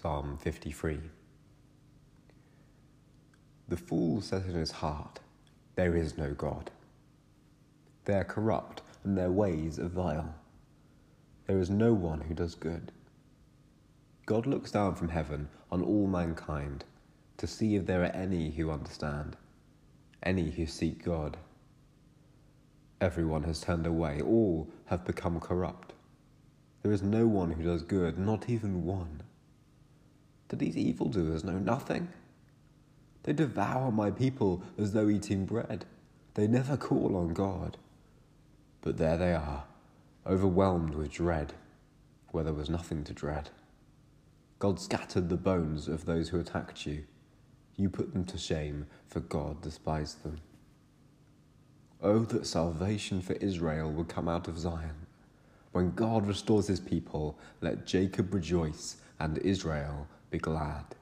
Psalm 53. The fool says in his heart, There is no God. They are corrupt, and their ways are vile. There is no one who does good. God looks down from heaven on all mankind to see if there are any who understand, any who seek God. Everyone has turned away, all have become corrupt. There is no one who does good, not even one. Do these evildoers know nothing? They devour my people as though eating bread. They never call on God. But there they are, overwhelmed with dread, where there was nothing to dread. God scattered the bones of those who attacked you. You put them to shame, for God despised them. Oh, that salvation for Israel would come out of Zion. When God restores his people, let Jacob rejoice and Israel be glad.